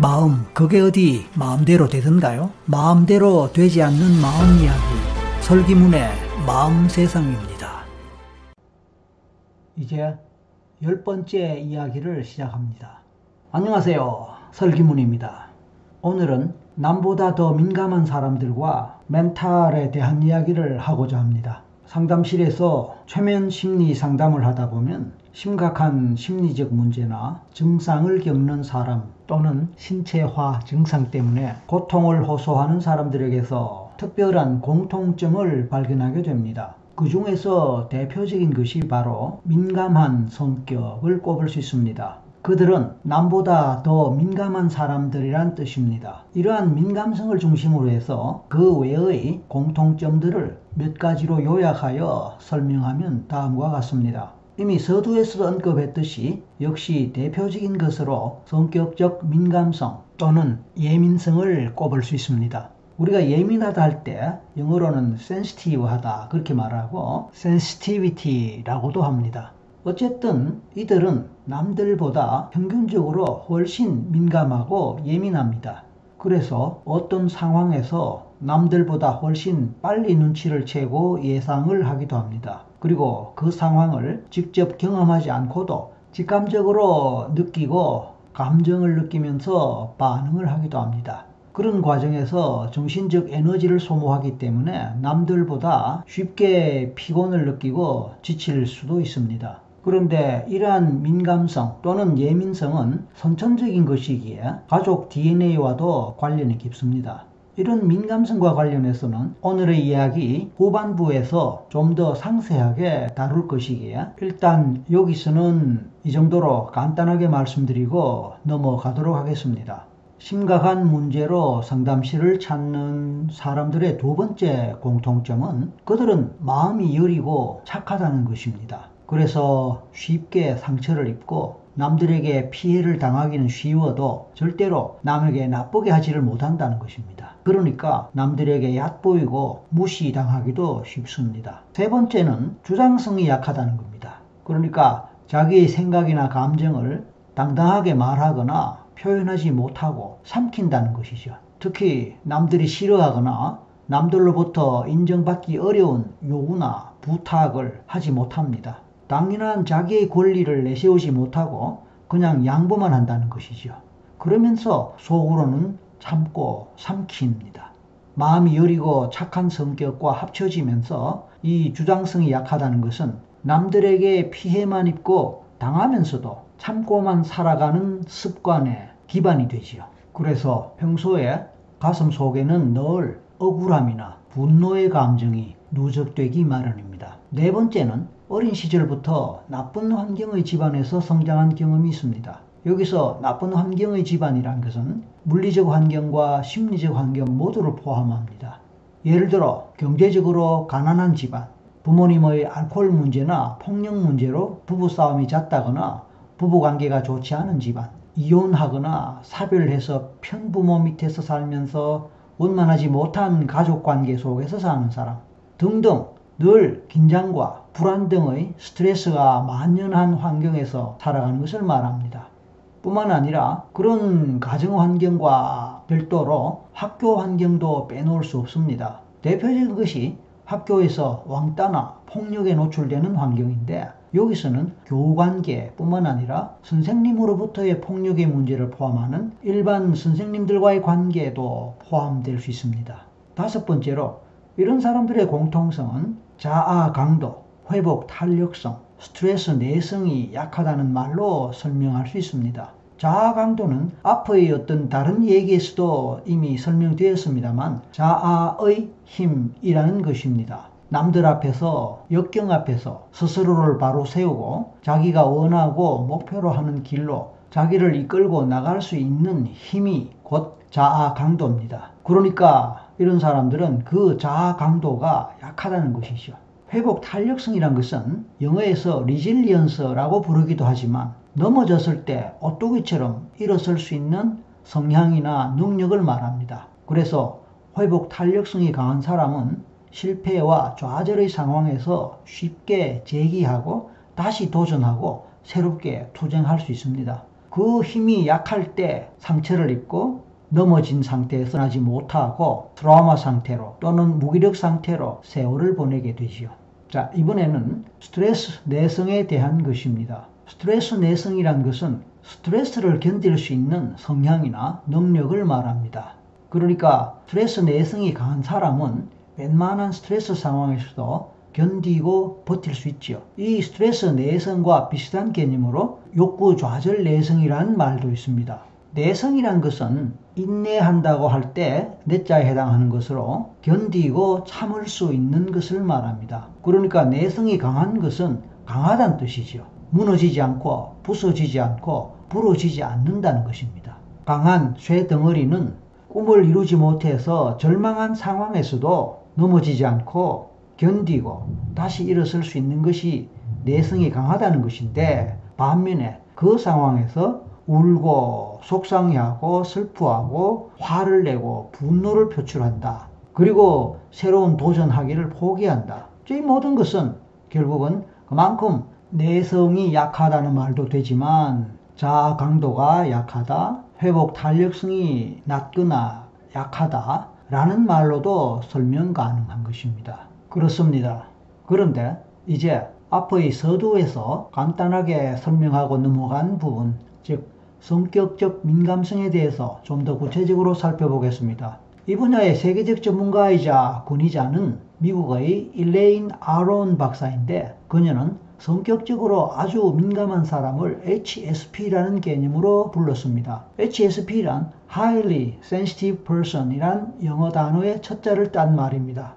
마음, 그게 어디 마음대로 되던가요? 마음대로 되지 않는 마음 이야기. 설기문의 마음 세상입니다. 이제 열 번째 이야기를 시작합니다. 안녕하세요. 설기문입니다. 오늘은 남보다 더 민감한 사람들과 멘탈에 대한 이야기를 하고자 합니다. 상담실에서 최면 심리 상담을 하다 보면 심각한 심리적 문제나 증상을 겪는 사람 또는 신체화 증상 때문에 고통을 호소하는 사람들에게서 특별한 공통점을 발견하게 됩니다. 그 중에서 대표적인 것이 바로 민감한 성격을 꼽을 수 있습니다. 그들은 남보다 더 민감한 사람들이란 뜻입니다. 이러한 민감성을 중심으로 해서 그 외의 공통점들을 몇 가지로 요약하여 설명하면 다음과 같습니다. 이미 서두에서도 언급했듯이 역시 대표적인 것으로 성격적 민감성 또는 예민성을 꼽을 수 있습니다. 우리가 예민하다 할 때 영어로는 sensitive하다 그렇게 말하고 sensitivity라고도 합니다. 어쨌든 이들은 남들보다 평균적으로 훨씬 민감하고 예민합니다. 그래서 어떤 상황에서 남들보다 훨씬 빨리 눈치를 채고 예상을 하기도 합니다. 그리고 그 상황을 직접 경험하지 않고도 직감적으로 느끼고 감정을 느끼면서 반응을 하기도 합니다. 그런 과정에서 정신적 에너지를 소모하기 때문에 남들보다 쉽게 피곤을 느끼고 지칠 수도 있습니다. 그런데 이러한 민감성 또는 예민성은 선천적인 것이기에 가족 DNA와도 관련이 깊습니다. 이런 민감성과 관련해서는 오늘의 이야기 후반부에서 좀 더 상세하게 다룰 것이기에 일단 여기서는 이 정도로 간단하게 말씀드리고 넘어가도록 하겠습니다. 심각한 문제로 상담실을 찾는 사람들의 두 번째 공통점은 그들은 마음이 여리고 착하다는 것입니다. 그래서 쉽게 상처를 입고 남들에게 피해를 당하기는 쉬워도 절대로 남에게 나쁘게 하지를 못한다는 것입니다. 그러니까 남들에게 얕보이고 무시당하기도 쉽습니다. 세 번째는 주장성이 약하다는 겁니다. 그러니까 자기의 생각이나 감정을 당당하게 말하거나 표현하지 못하고 삼킨다는 것이죠. 특히 남들이 싫어하거나 남들로부터 인정받기 어려운 요구나 부탁을 하지 못합니다. 당연한 자기의 권리를 내세우지 못하고 그냥 양보만 한다는 것이죠. 그러면서 속으로는 참고 삼킵니다. 마음이 여리고 착한 성격과 합쳐지면서 이 주장성이 약하다는 것은 남들에게 피해만 입고 당하면서도 참고만 살아가는 습관의 기반이 되지요. 그래서 평소에 가슴 속에는 늘 억울함이나 분노의 감정이 누적되기 마련입니다. 네 번째는 어린 시절부터 나쁜 환경의 집안에서 성장한 경험이 있습니다. 여기서 나쁜 환경의 집안이란 것은 물리적 환경과 심리적 환경 모두를 포함합니다. 예를 들어 경제적으로 가난한 집안, 부모님의 알코올 문제나 폭력 문제로 부부싸움이 잦다거나 부부관계가 좋지 않은 집안, 이혼하거나 사별해서 편부모 밑에서 살면서 원만하지 못한 가족관계 속에서 사는 사람 등등 늘 긴장과 불안 등의 스트레스가 만연한 환경에서 살아가는 것을 말합니다. 뿐만 아니라 그런 가정 환경과 별도로 학교 환경도 빼놓을 수 없습니다. 대표적인 것이 학교에서 왕따나 폭력에 노출되는 환경인데 여기서는 교우관계 뿐만 아니라 선생님으로부터의 폭력의 문제를 포함하는 일반 선생님들과의 관계도 포함될 수 있습니다. 다섯 번째로 이런 사람들의 공통성은 자아 강도, 회복 탄력성, 스트레스 내성이 약하다는 말로 설명할 수 있습니다. 자아 강도는 앞의 어떤 다른 얘기에서도 이미 설명되었습니다만 자아의 힘이라는 것입니다. 남들 앞에서 역경 앞에서 스스로를 바로 세우고 자기가 원하고 목표로 하는 길로 자기를 이끌고 나갈 수 있는 힘이 곧 자아 강도입니다. 그러니까 이런 사람들은 그 자아 강도가 약하다는 것이죠. 회복 탄력성이란 것은 영어에서 resilience라고 부르기도 하지만 넘어졌을 때 오뚜기처럼 일어설 수 있는 성향이나 능력을 말합니다. 그래서 회복 탄력성이 강한 사람은 실패와 좌절의 상황에서 쉽게 재기하고 다시 도전하고 새롭게 투쟁할 수 있습니다. 그 힘이 약할 때 상처를 입고 넘어진 상태에서 나지 못하고 트라우마 상태로 또는 무기력 상태로 세월을 보내게 되지요. 자, 이번에는 스트레스 내성에 대한 것입니다. 스트레스 내성이란 것은 스트레스를 견딜 수 있는 성향이나 능력을 말합니다. 그러니까 스트레스 내성이 강한 사람은 웬만한 스트레스 상황에서도 견디고 버틸 수 있지요. 이 스트레스 내성과 비슷한 개념으로 욕구 좌절 내성이라는 말도 있습니다. 내성이란 것은 인내한다고 할 때 내자에 해당하는 것으로 견디고 참을 수 있는 것을 말합니다. 그러니까 내성이 강한 것은 강하다는 뜻이죠. 무너지지 않고 부서지지 않고 부러지지 않는다는 것입니다. 강한 쇠 덩어리는 꿈을 이루지 못해서 절망한 상황에서도 넘어지지 않고 견디고 다시 일어설 수 있는 것이 내성이 강하다는 것인데 반면에 그 상황에서 울고 속상해하고 슬퍼하고 화를 내고 분노를 표출한다. 그리고 새로운 도전하기를 포기한다. 이 모든 것은 결국은 그만큼 내성이 약하다는 말도 되지만 자아 강도가 약하다, 회복 탄력성이 낮거나 약하다 라는 말로도 설명 가능한 것입니다. 그렇습니다. 그런데 이제 앞의 서두에서 간단하게 설명하고 넘어간 부분, 즉 성격적 민감성에 대해서 좀 더 구체적으로 살펴보겠습니다. 이 분야의 세계적 전문가이자 권위자는 미국의 일레인 아론 박사인데 그녀는 성격적으로 아주 민감한 사람을 HSP라는 개념으로 불렀습니다. HSP란 Highly Sensitive Person 이란 영어 단어의 첫자를 딴 말입니다.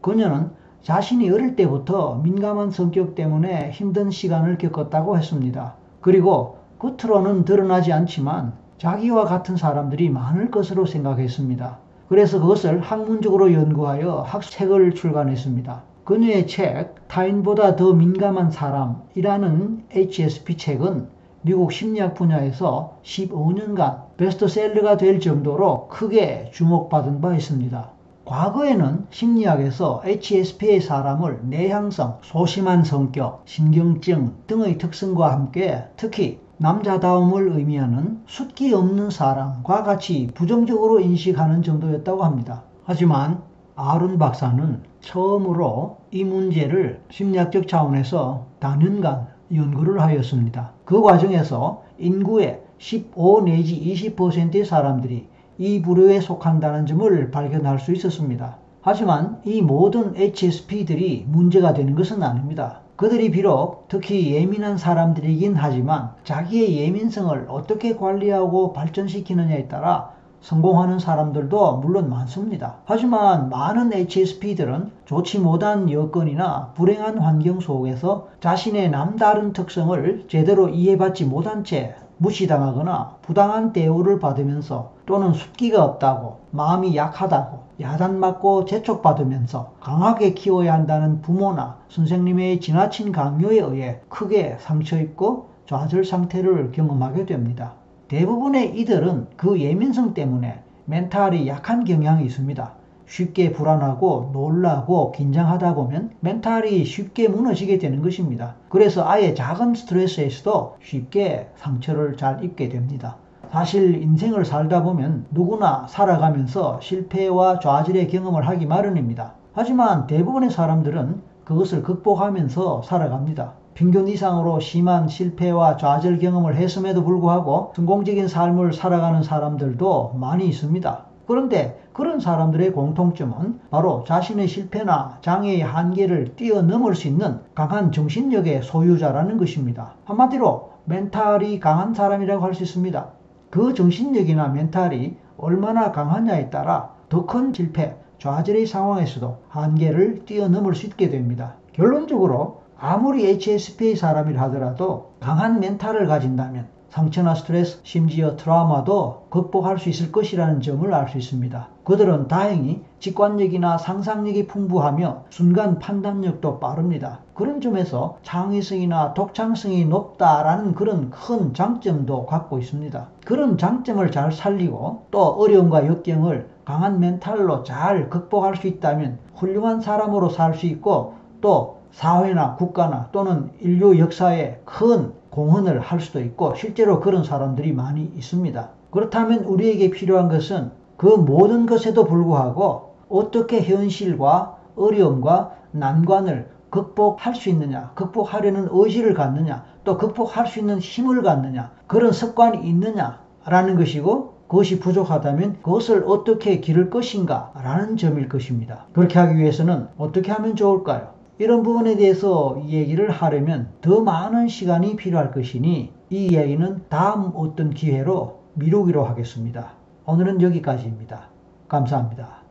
그녀는 자신이 어릴 때부터 민감한 성격 때문에 힘든 시간을 겪었다고 했습니다. 그리고 겉으로는 드러나지 않지만 자기와 같은 사람들이 많을 것으로 생각했습니다. 그래서 그것을 학문적으로 연구하여 학책을 출간했습니다. 그녀의 책 타인보다 더 민감한 사람이라는 HSP 책은 미국 심리학 분야에서 15년간 베스트셀러가 될 정도로 크게 주목받은 바 있습니다. 과거에는 심리학에서 HSP의 사람을 내향성, 소심한 성격, 신경증 등의 특성과 함께 특히 남자다움을 의미하는 숫기 없는 사람과 같이 부정적으로 인식하는 정도였다고 합니다. 하지만 아룬 박사는 처음으로 이 문제를 심리학적 차원에서 단연간 연구를 하였습니다. 그 과정에서 인구의 15 내지 20%의 사람들이 이 부류에 속한다는 점을 발견할 수 있었습니다. 하지만 이 모든 HSP들이 문제가 되는 것은 아닙니다. 그들이 비록 특히 예민한 사람들이긴 하지만 자기의 예민성을 어떻게 관리하고 발전시키느냐에 따라 성공하는 사람들도 물론 많습니다. 하지만 많은 HSP들은 좋지 못한 여건이나 불행한 환경 속에서 자신의 남다른 특성을 제대로 이해받지 못한 채 무시당하거나 부당한 대우를 받으면서 또는 숫기가 없다고 마음이 약하다고 야단맞고 재촉받으면서 강하게 키워야 한다는 부모나 선생님의 지나친 강요에 의해 크게 상처입고 좌절 상태를 경험하게 됩니다. 대부분의 이들은 그 예민성 때문에 멘탈이 약한 경향이 있습니다. 쉽게 불안하고 놀라고 긴장하다 보면 멘탈이 쉽게 무너지게 되는 것입니다. 그래서 아예 작은 스트레스에서도 쉽게 상처를 잘 입게 됩니다. 사실 인생을 살다 보면 누구나 살아가면서 실패와 좌절의 경험을 하기 마련입니다. 하지만 대부분의 사람들은 그것을 극복하면서 살아갑니다. 평균 이상으로 심한 실패와 좌절 경험을 했음에도 불구하고 성공적인 삶을 살아가는 사람들도 많이 있습니다. 그런데 그런 사람들의 공통점은 바로 자신의 실패나 장애의 한계를 뛰어넘을 수 있는 강한 정신력의 소유자라는 것입니다. 한마디로 멘탈이 강한 사람이라고 할 수 있습니다. 그 정신력이나 멘탈이 얼마나 강하냐에 따라 더 큰 실패, 좌절의 상황에서도 한계를 뛰어넘을 수 있게 됩니다. 결론적으로 아무리 HSP 사람이라 하더라도 강한 멘탈을 가진다면 상처나 스트레스, 심지어 트라우마도 극복할 수 있을 것이라는 점을 알 수 있습니다. 그들은 다행히 직관력이나 상상력이 풍부하며 순간 판단력도 빠릅니다. 그런 점에서 창의성이나 독창성이 높다라는 그런 큰 장점도 갖고 있습니다. 그런 장점을 잘 살리고 또 어려움과 역경을 강한 멘탈로 잘 극복할 수 있다면 훌륭한 사람으로 살 수 있고 또 사회나 국가나 또는 인류 역사에 큰 공헌을 할 수도 있고 실제로 그런 사람들이 많이 있습니다. 그렇다면 우리에게 필요한 것은 그 모든 것에도 불구하고 어떻게 현실과 어려움과 난관을 극복할 수 있느냐, 극복하려는 의지를 갖느냐, 또 극복할 수 있는 힘을 갖느냐, 그런 습관이 있느냐라는 것이고 그것이 부족하다면 그것을 어떻게 기를 것인가 라는 점일 것입니다. 그렇게 하기 위해서는 어떻게 하면 좋을까요? 이런 부분에 대해서 얘기를 하려면 더 많은 시간이 필요할 것이니 이 이야기는 다음 어떤 기회로 미루기로 하겠습니다. 오늘은 여기까지입니다. 감사합니다.